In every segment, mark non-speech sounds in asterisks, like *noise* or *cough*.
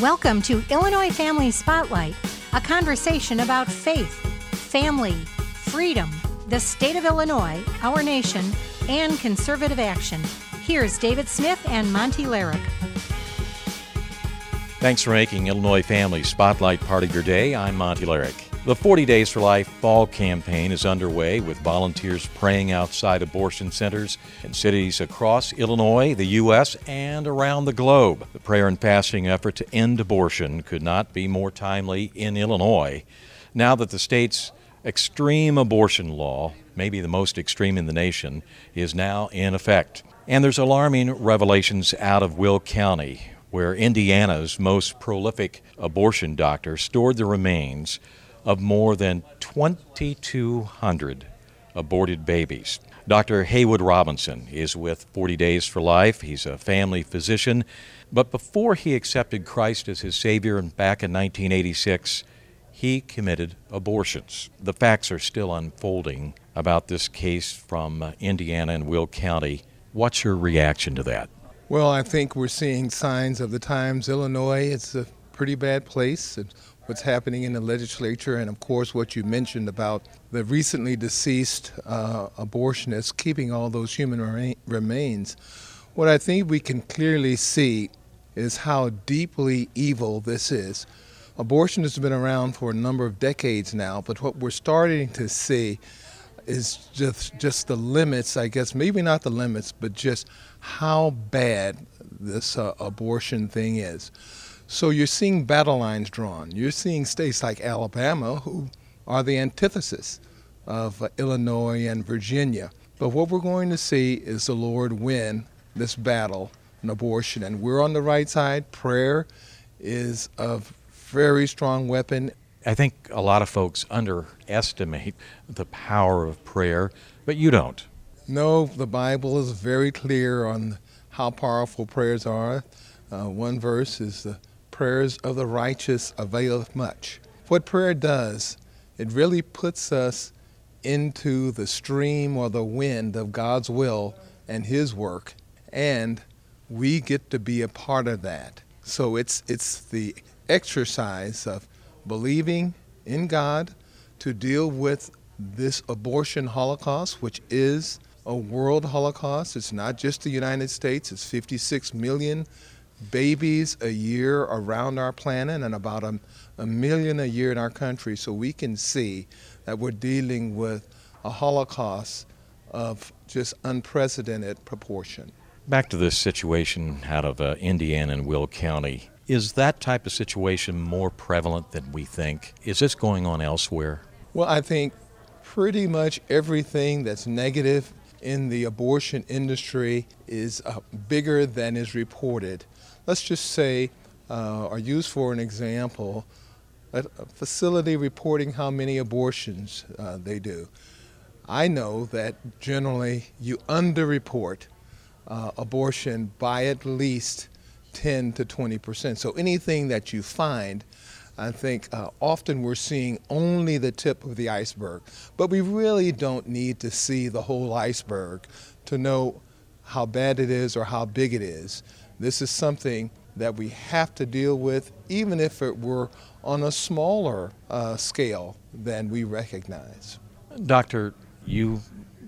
Welcome to Illinois Family Spotlight, a conversation about faith, family, freedom, the state of Illinois, our nation, and conservative action. Here's David Smith and Monte Larrick. Thanks for making Illinois Family Spotlight part of your day. I'm Monte Larrick. The 40 Days for Life fall campaign is underway with volunteers praying outside abortion centers in cities across Illinois, the U.S., and around the globe. The prayer and fasting effort to end abortion could not be more timely in Illinois now that the state's extreme abortion law, maybe the most extreme in the nation, is now in effect. And there's alarming revelations out of Will County, where Indiana's most prolific abortion doctor stored the remains of more than 2,200 aborted babies. Dr. Haywood Robinson is with 40 Days for Life. He's a family physician. But before he accepted Christ as his Savior and back in 1986, he committed abortions. The facts are still unfolding about this case from uh, Indiana and Will County. What's your reaction to that? Well, I think we're seeing signs of the times. Illinois, it's a pretty bad place what's happening in the legislature, and of course, what you mentioned about the recently deceased uh, abortionist keeping all those human remains. What I think we can clearly see is how deeply evil this is. Abortion has been around for a number of decades now, but what we're starting to see is just just the limits, I guess, maybe not the limits, but just how bad this uh, abortion thing is. So you're seeing battle lines drawn. You're seeing states like Alabama who are the antithesis of uh, Illinois and Virginia. But what we're going to see is the Lord win this battle in abortion. And we're on the right side. Prayer is a very strong weapon. I think a lot of folks underestimate the power of prayer, but you don't. No, the Bible is very clear on how powerful prayers are. Uh, one verse is the prayers of the righteous availeth much. What prayer does, it really puts us into the stream or the wind of God's will and His work, and we get to be a part of that. So it's it's the exercise of believing in God to deal with this abortion holocaust, which is a world holocaust. It's not just the United States, it's 56 million babies a year around our planet and about a, a million a year in our country. So we can see that we're dealing with a Holocaust of just unprecedented proportion. Back to this situation out of uh, Indiana and Will County. Is that type of situation more prevalent than we think? Is this going on elsewhere? Well, I think pretty much everything that's negative in the abortion industry is uh, bigger than is reported let's just say, uh, or use for an example, a, a, facility reporting how many abortions uh, they do. I know that generally you underreport uh, abortion by at least 10 to 20 percent. So anything that you find, I think uh, often we're seeing only the tip of the iceberg. But we really don't need to see the whole iceberg to know how bad it is or how big it is. This is something that we have to deal with, even if it were on a smaller uh, scale than we recognize. Doctor, you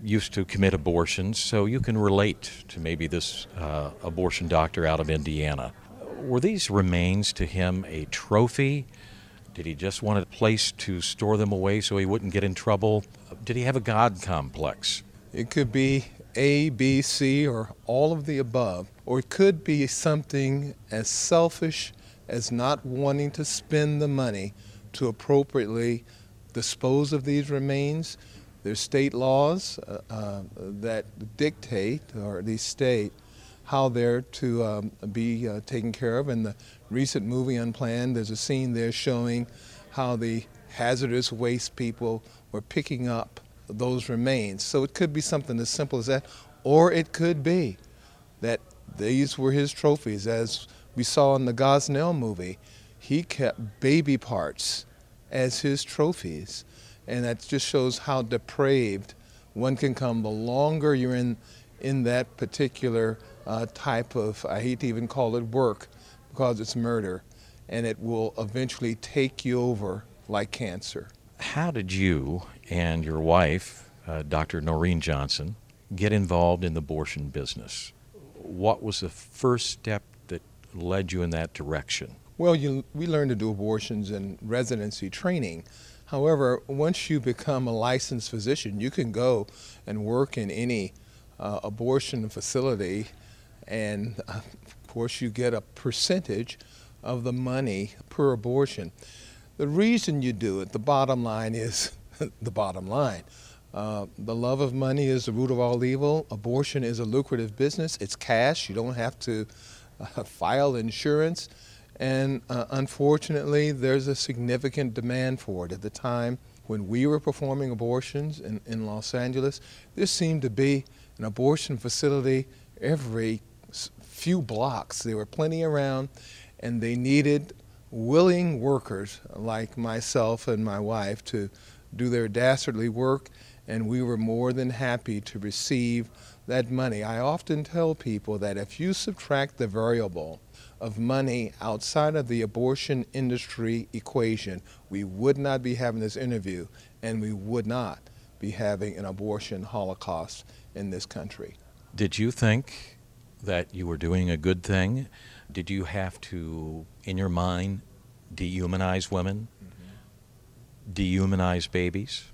used to commit abortions, so you can relate to maybe this uh, abortion doctor out of Indiana. Were these remains to him a trophy? Did he just want a place to store them away so he wouldn't get in trouble? Did he have a God complex? It could be A, B, C, or all of the above. Or it could be something as selfish as not wanting to spend the money to appropriately dispose of these remains. There's state laws uh, uh, that dictate, or at least state, how they're to um, be uh, taken care of. In the recent movie Unplanned, there's a scene there showing how the hazardous waste people were picking up those remains. So it could be something as simple as that, or it could be that these were his trophies. As we saw in the Gosnell movie, he kept baby parts as his trophies. And that just shows how depraved one can come the longer you're in, in that particular uh, type of, I hate to even call it work because it's murder. and it will eventually take you over like cancer. How did you and your wife, uh, Dr. Noreen Johnson, get involved in the abortion business? What was the first step that led you in that direction? Well, you, we learned to do abortions in residency training. However, once you become a licensed physician, you can go and work in any uh, abortion facility, and of course, you get a percentage of the money per abortion. The reason you do it, the bottom line is *laughs* the bottom line. Uh, the love of money is the root of all evil. Abortion is a lucrative business. It's cash. You don't have to uh, *laughs* file insurance. And uh, unfortunately, there's a significant demand for it. At the time when we were performing abortions in, in Los Angeles, there seemed to be an abortion facility every few blocks. There were plenty around, and they needed willing workers like myself and my wife to do their dastardly work, and we were more than happy to receive that money. I often tell people that if you subtract the variable of money outside of the abortion industry equation, we would not be having this interview and we would not be having an abortion holocaust in this country. Did you think that you were doing a good thing? Did you have to, in your mind, dehumanize women? Mm-hmm. Dehumanize babies?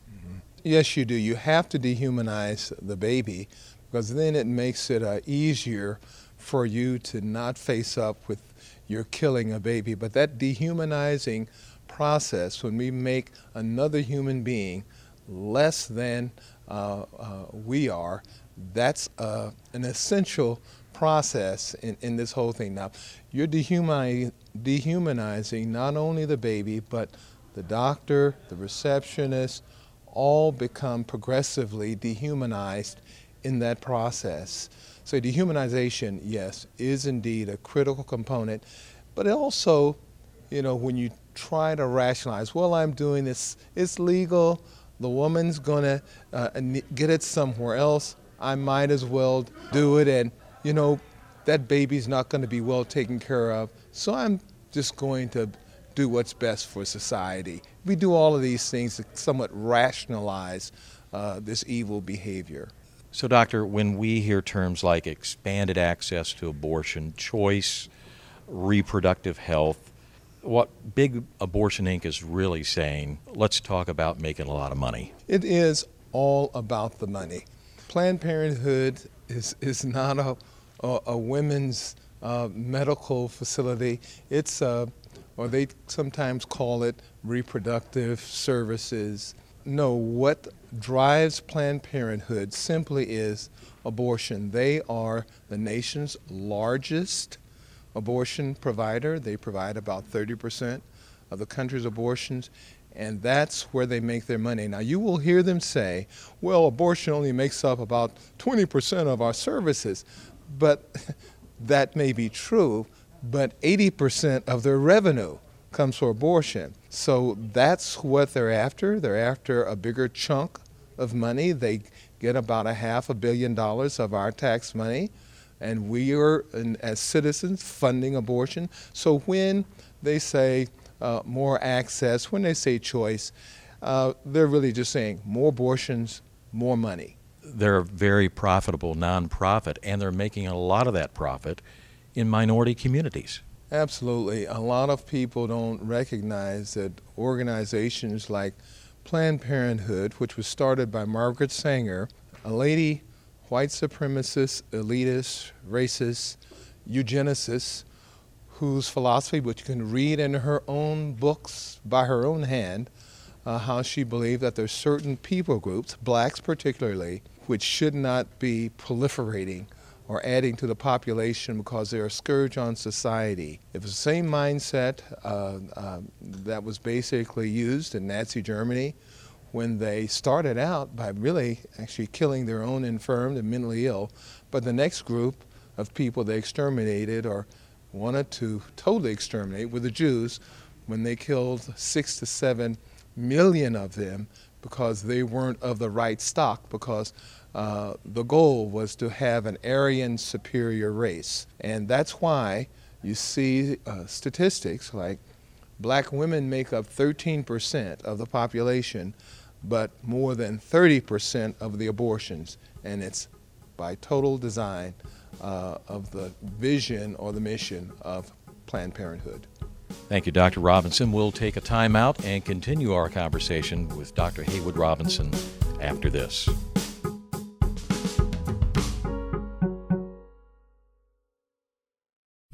Yes, you do. You have to dehumanize the baby because then it makes it uh, easier for you to not face up with your killing a baby. But that dehumanizing process, when we make another human being less than uh, uh, we are, that's uh, an essential process in, in this whole thing. Now, you're dehumanizing not only the baby, but the doctor, the receptionist, all become progressively dehumanized in that process. So dehumanization, yes, is indeed a critical component, but also, you know, when you try to rationalize, well, I'm doing this, it's legal, the woman's gonna uh, get it somewhere else, I might as well do it, and, you know, that baby's not gonna be well taken care of, so I'm just going to do what's best for society. We do all of these things to somewhat rationalize uh, this evil behavior. So, doctor, when we hear terms like expanded access to abortion, choice, reproductive health, what Big Abortion Inc. is really saying, let's talk about making a lot of money. It is all about the money. Planned Parenthood is, is not a, a, a women's uh, medical facility. It's, a, or they sometimes call it reproductive services. No, what drives Planned Parenthood simply is abortion. They are the nation's largest abortion provider. They provide about 30% of the country's abortions, and that's where they make their money. Now, you will hear them say, well, abortion only makes up about 20% of our services, but *laughs* that may be true, but 80% of their revenue comes from abortion. So that's what they're after. They're after a bigger chunk of money. They get about a half a billion dollars of our tax money, and we are, as citizens, funding abortion. So when they say uh, more access, when they say choice, uh, they're really just saying more abortions, more money. They're a very profitable nonprofit, and they're making a lot of that profit in minority communities. Absolutely. A lot of people don't recognize that organizations like Planned Parenthood, which was started by Margaret Sanger, a lady, white supremacist, elitist, racist, eugenicist, whose philosophy, which you can read in her own books by her own hand, uh, how she believed that there's certain people groups, blacks particularly, which should not be proliferating or adding to the population because they're a scourge on society. It was the same mindset uh, uh, that was basically used in Nazi Germany when they started out by really actually killing their own infirmed and mentally ill, but the next group of people they exterminated or wanted to totally exterminate were the Jews when they killed six to seven million of them because they weren't of the right stock because uh, the goal was to have an Aryan superior race. And that's why you see uh, statistics like black women make up 13% of the population, but more than 30% of the abortions, and it's by total design uh, of the vision or the mission of Planned Parenthood. Thank you, Dr. Robinson. We'll take a time out and continue our conversation with Dr. Haywood Robinson after this.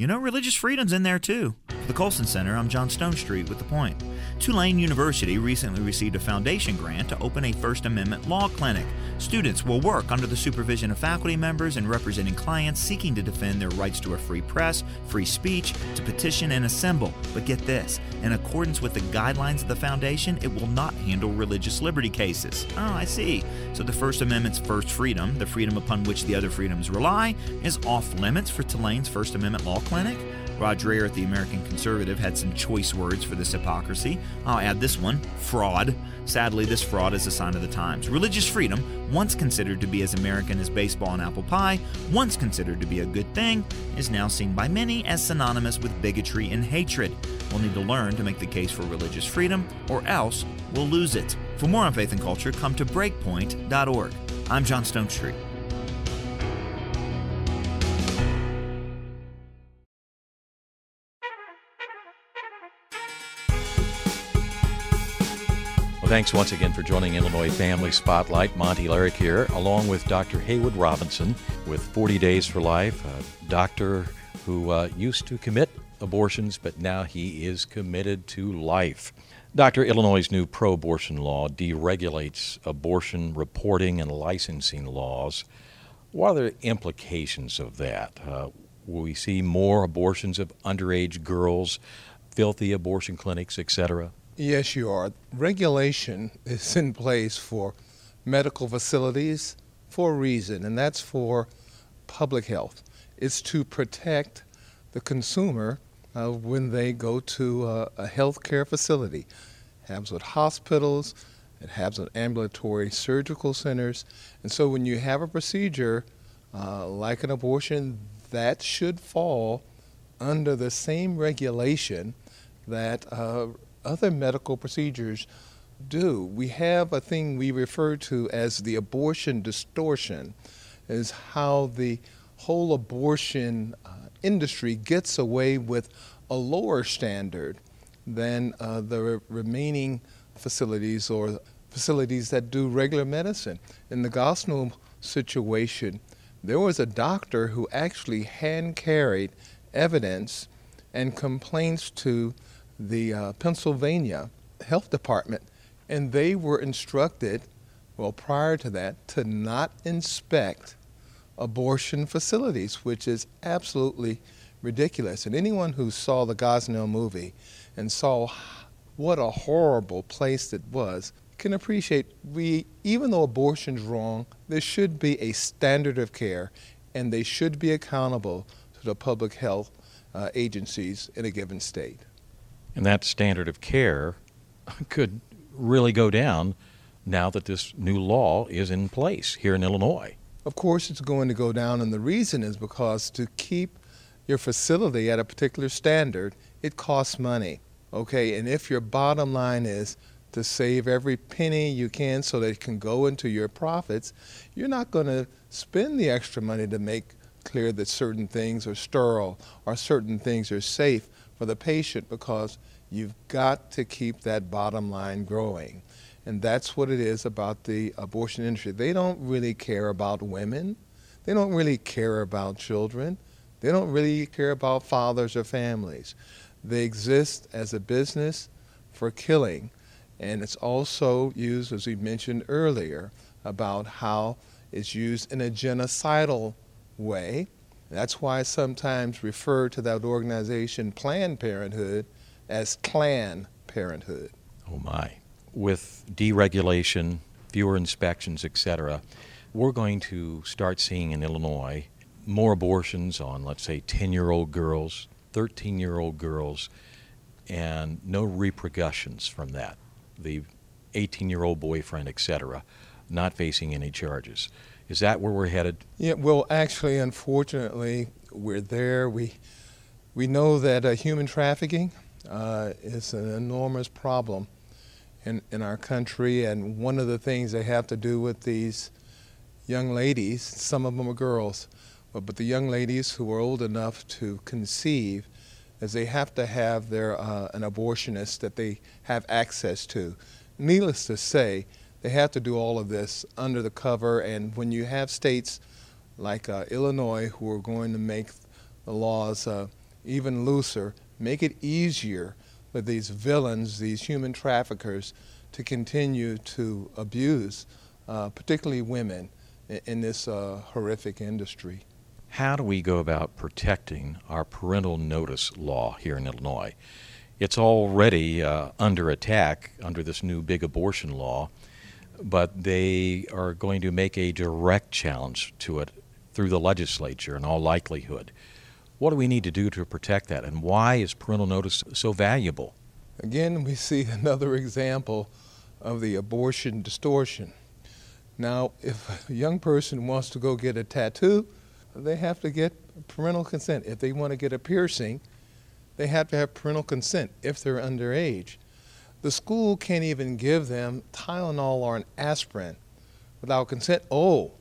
You know, religious freedom's in there too. For the Colson Center, I'm John Stonestreet with The Point. Tulane University recently received a foundation grant to open a First Amendment law clinic. Students will work under the supervision of faculty members and representing clients seeking to defend their rights to a free press, free speech, to petition and assemble. But get this in accordance with the guidelines of the foundation, it will not handle religious liberty cases. Oh, I see. So the First Amendment's first freedom, the freedom upon which the other freedoms rely, is off limits for Tulane's First Amendment law clinic? Rod Dreher at the American Conservative had some choice words for this hypocrisy. I'll add this one fraud. Sadly, this fraud is a sign of the times. Religious freedom, once considered to be as American as baseball and apple pie, once considered to be a good thing, is now seen by many as synonymous with bigotry and hatred. We'll need to learn to make the case for religious freedom, or else we'll lose it. For more on faith and culture, come to breakpoint.org. I'm John Stonestreet. Thanks once again for joining Illinois Family Spotlight. Monte Larrick here, along with Dr. Haywood Robinson with 40 Days for Life, a doctor who uh, used to commit abortions, but now he is committed to life. Dr. Illinois' new pro abortion law deregulates abortion reporting and licensing laws. What are the implications of that? Uh, will we see more abortions of underage girls, filthy abortion clinics, etc.? Yes, you are. Regulation is in place for medical facilities for a reason, and that's for public health. It's to protect the consumer uh, when they go to a, a healthcare facility. It happens with hospitals, it happens with ambulatory surgical centers, and so when you have a procedure uh, like an abortion, that should fall under the same regulation that uh, other medical procedures do. We have a thing we refer to as the abortion distortion, is how the whole abortion uh, industry gets away with a lower standard than uh, the re- remaining facilities or facilities that do regular medicine. In the Gosnell situation, there was a doctor who actually hand carried evidence and complaints to the uh, Pennsylvania Health Department, and they were instructed, well, prior to that, to not inspect abortion facilities, which is absolutely ridiculous. And anyone who saw the Gosnell movie and saw what a horrible place it was can appreciate we even though abortion's wrong, there should be a standard of care and they should be accountable to the public health uh, agencies in a given state. And that standard of care could really go down now that this new law is in place here in Illinois. Of course, it's going to go down, and the reason is because to keep your facility at a particular standard, it costs money. Okay, and if your bottom line is to save every penny you can so that it can go into your profits, you're not going to spend the extra money to make clear that certain things are sterile or certain things are safe for the patient because you've got to keep that bottom line growing. And that's what it is about the abortion industry. They don't really care about women. They don't really care about children. They don't really care about fathers or families. They exist as a business for killing. And it's also used, as we mentioned earlier, about how it's used in a genocidal way that's why I sometimes refer to that organization, Planned Parenthood, as Klan Parenthood. Oh my. With deregulation, fewer inspections, etc., we're going to start seeing in Illinois more abortions on, let's say, 10 year old girls, 13 year old girls, and no repercussions from that. The 18 year old boyfriend, etc., not facing any charges. Is that where we're headed? Yeah, well, actually, unfortunately, we're there. We We know that uh, human trafficking uh, is an enormous problem in, in our country, and one of the things they have to do with these young ladies, some of them are girls, but, but the young ladies who are old enough to conceive, is they have to have their, uh, an abortionist that they have access to. Needless to say, they have to do all of this under the cover, and when you have states like uh, Illinois who are going to make the laws uh, even looser, make it easier for these villains, these human traffickers, to continue to abuse, uh, particularly women, in, in this uh, horrific industry. How do we go about protecting our parental notice law here in Illinois? It's already uh, under attack under this new big abortion law, but they are going to make a direct challenge to it through the legislature in all likelihood. What do we need to do to protect that, and why is parental notice so valuable? Again, we *laughs* see another example of the abortion distortion. Now, if a young person wants to go get a tattoo, they have to get parental consent. If they want to get a piercing, they have to have parental consent if they're underage. The school can't even give them Tylenol or an aspirin without consent. Oh,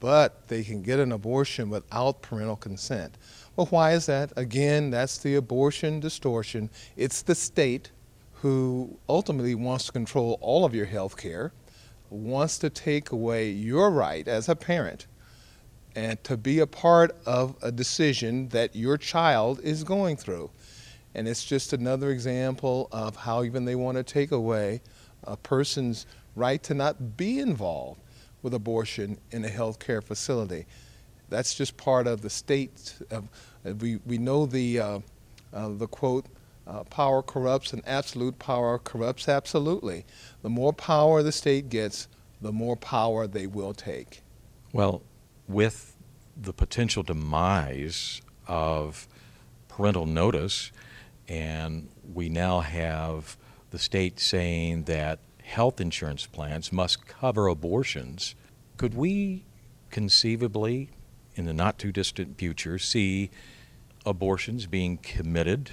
but they can get an abortion without parental consent. Well, why is that? Again, that's the abortion distortion. It's the state who ultimately wants to control all of your health care, wants to take away your right as a parent and to be a part of a decision that your child is going through. And it's just another example of how even they want to take away a person's right to not be involved with abortion in a healthcare facility. That's just part of the state. Of, we, we know the, uh, uh, the quote, uh, power corrupts and absolute power corrupts absolutely. The more power the state gets, the more power they will take. Well, with the potential demise of parental notice, and we now have the state saying that health insurance plans must cover abortions, could we conceivably in the not too distant future see abortions being committed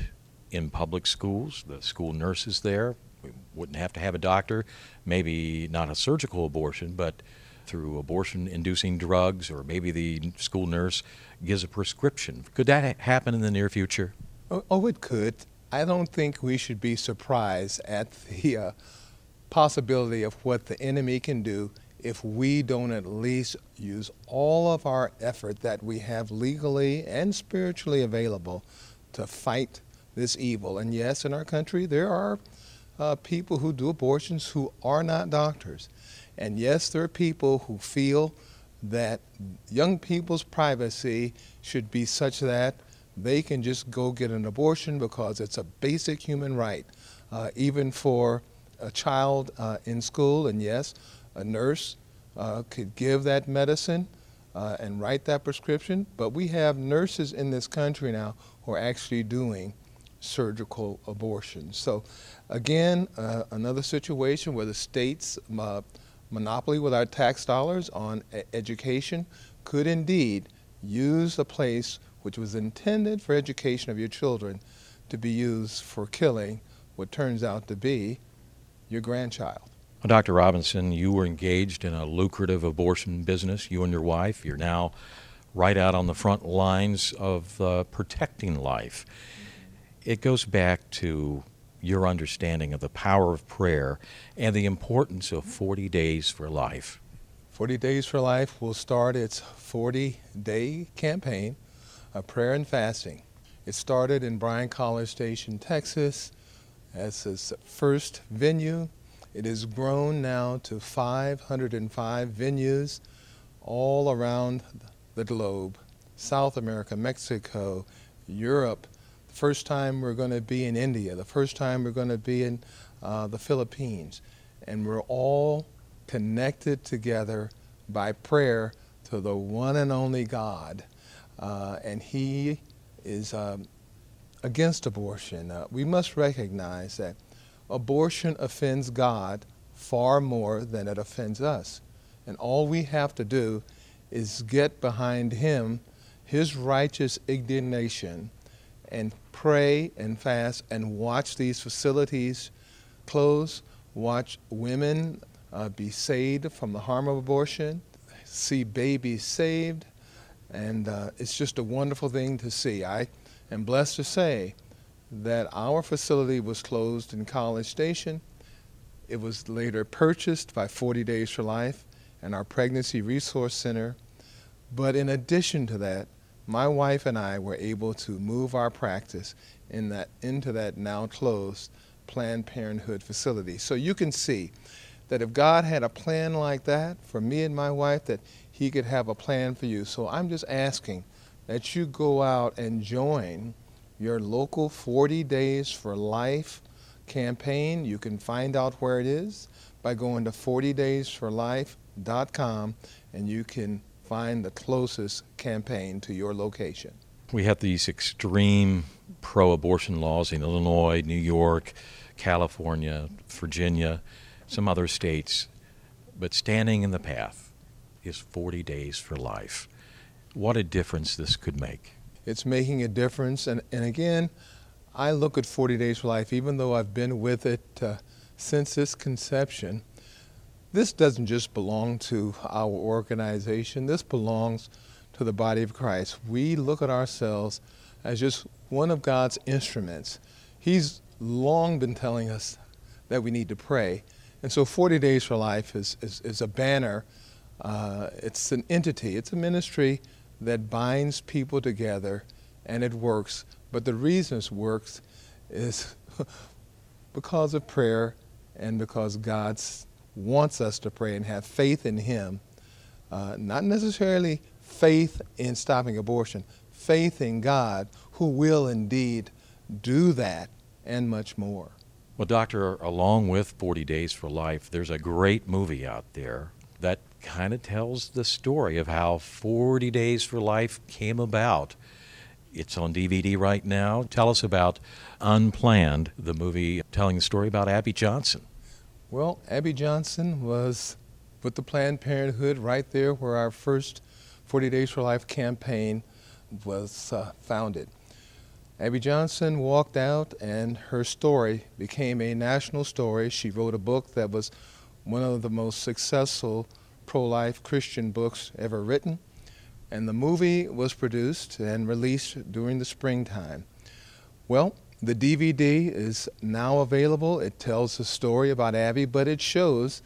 in public schools, the school nurses there. We wouldn't have to have a doctor, maybe not a surgical abortion, but through abortion inducing drugs, or maybe the school nurse gives a prescription. Could that happen in the near future? Oh, oh it could. I don't think we should be surprised at the uh, possibility of what the enemy can do if we don't at least use all of our effort that we have legally and spiritually available to fight this evil. And yes, in our country, there are uh, people who do abortions who are not doctors. And yes, there are people who feel that young people's privacy should be such that they can just go get an abortion because it's a basic human right, uh, even for a child uh, in school. And yes, a nurse uh, could give that medicine uh, and write that prescription, but we have nurses in this country now who are actually doing surgical abortions. So, again, uh, another situation where the state's uh, monopoly with our tax dollars on education could indeed use a place which was intended for education of your children to be used for killing what turns out to be your grandchild. Well, Dr. Robinson, you were engaged in a lucrative abortion business, you and your wife. You're now right out on the front lines of uh, protecting life. It goes back to your understanding of the power of prayer and the importance of 40 Days for Life. 40 Days for Life will start its 40 day campaign prayer and fasting. It started in Bryan College Station, Texas, as its first venue it has grown now to 505 venues all around the globe South America, Mexico, Europe. The first time we're going to be in India, the first time we're going to be in uh, the Philippines. And we're all connected together by prayer to the one and only God. Uh, and He is um, against abortion. Uh, we must recognize that abortion offends God far more than it offends us. And all we have to do is get behind Him, His righteous indignation, and pray and fast and watch these facilities close, watch women uh, be saved from the harm of abortion, see babies saved, and uh, it's just a wonderful thing to see. I am blessed to say that our facility was closed in College Station. It was later purchased by 40 Days for Life and our Pregnancy Resource Center. But in addition to that, my wife and I were able to move our practice in that, into that now closed Planned Parenthood facility. So you can see that if God had a plan like that for me and my wife, that He could have a plan for you. So I'm just asking that you go out and join your local 40 Days for Life campaign. You can find out where it is by going to 40daysforlife.com and you can find the closest campaign to your location. We have these extreme pro abortion laws in Illinois, New York, California, Virginia, some other states, but standing in the path is 40 days for life. What a difference this could make. It's making a difference. And, and again, I look at 40 Days for Life, even though I've been with it uh, since its conception. This doesn't just belong to our organization, this belongs to the body of Christ. We look at ourselves as just one of God's instruments. He's long been telling us that we need to pray. And so 40 Days for Life is, is, is a banner, uh, it's an entity, it's a ministry that binds people together and it works. But the reason it works is *laughs* because of prayer and because God wants us to pray and have faith in Him. Uh, not necessarily faith in stopping abortion, faith in God who will indeed do that and much more. Well, Doctor, along with 40 Days for Life, there's a great movie out there that kind of tells the story of how 40 Days for Life came about. It's on DVD right now. Tell us about Unplanned, the movie telling the story about Abby Johnson. Well, Abby Johnson was with the Planned Parenthood right there where our first 40 Days for Life campaign was uh, founded. Abby Johnson walked out, and her story became a national story. She wrote a book that was one of the most successful pro life Christian books ever written. And the movie was produced and released during the springtime. Well, the DVD is now available. It tells the story about Abby, but it shows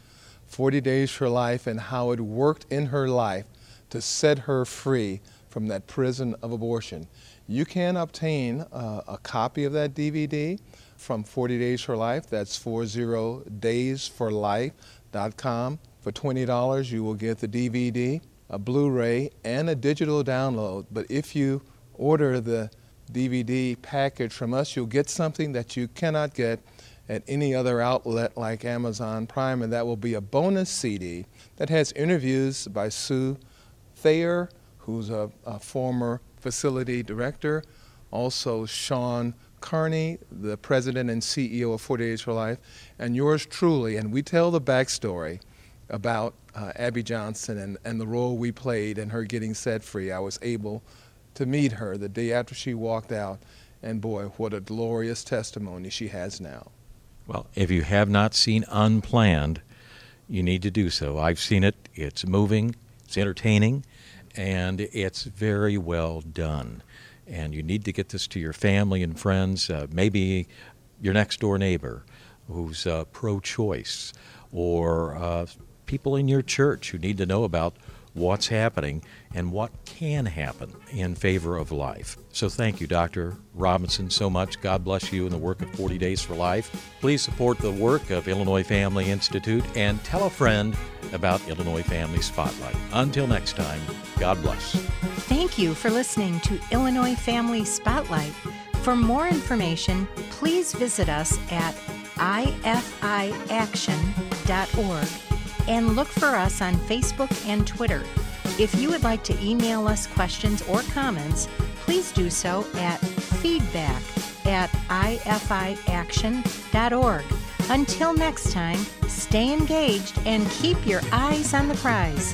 40 Days for Life and how it worked in her life to set her free from that prison of abortion. You can obtain uh, a copy of that DVD from 40 Days for Life. That's 40daysforlife.com. For $20, you will get the DVD, a Blu ray, and a digital download. But if you order the DVD package from us, you'll get something that you cannot get at any other outlet like Amazon Prime, and that will be a bonus CD that has interviews by Sue Thayer, who's a, a former facility director, also Shawn Carney, the president and CEO of 40 Days for Life, and yours truly. And we tell the backstory about uh, Abby Johnson and, and the role we played in her getting set free. I was able to meet her the day after she walked out, and boy, what a glorious testimony she has now. Well, if you have not seen Unplanned, you need to do so. I've seen it, it's moving, it's entertaining and it's very well done. And you need to get this to your family and friends, uh, maybe your next door neighbor who's uh, pro choice, or uh, people in your church who need to know about what's happening and what can happen in favor of life. So thank you, Dr. Robinson, so much. God bless you in the work of 40 Days for Life. Please support the work of Illinois Family Institute and tell a friend about Illinois Family Spotlight. Until next time, God bless. Thank you for listening to Illinois Family Spotlight. For more information, please visit us at ifiaction.org and look for us on Facebook and Twitter. If you would like to email us questions or comments, please do so at feedback at ifiaction.org. Until next time, stay engaged and keep your eyes on the prize.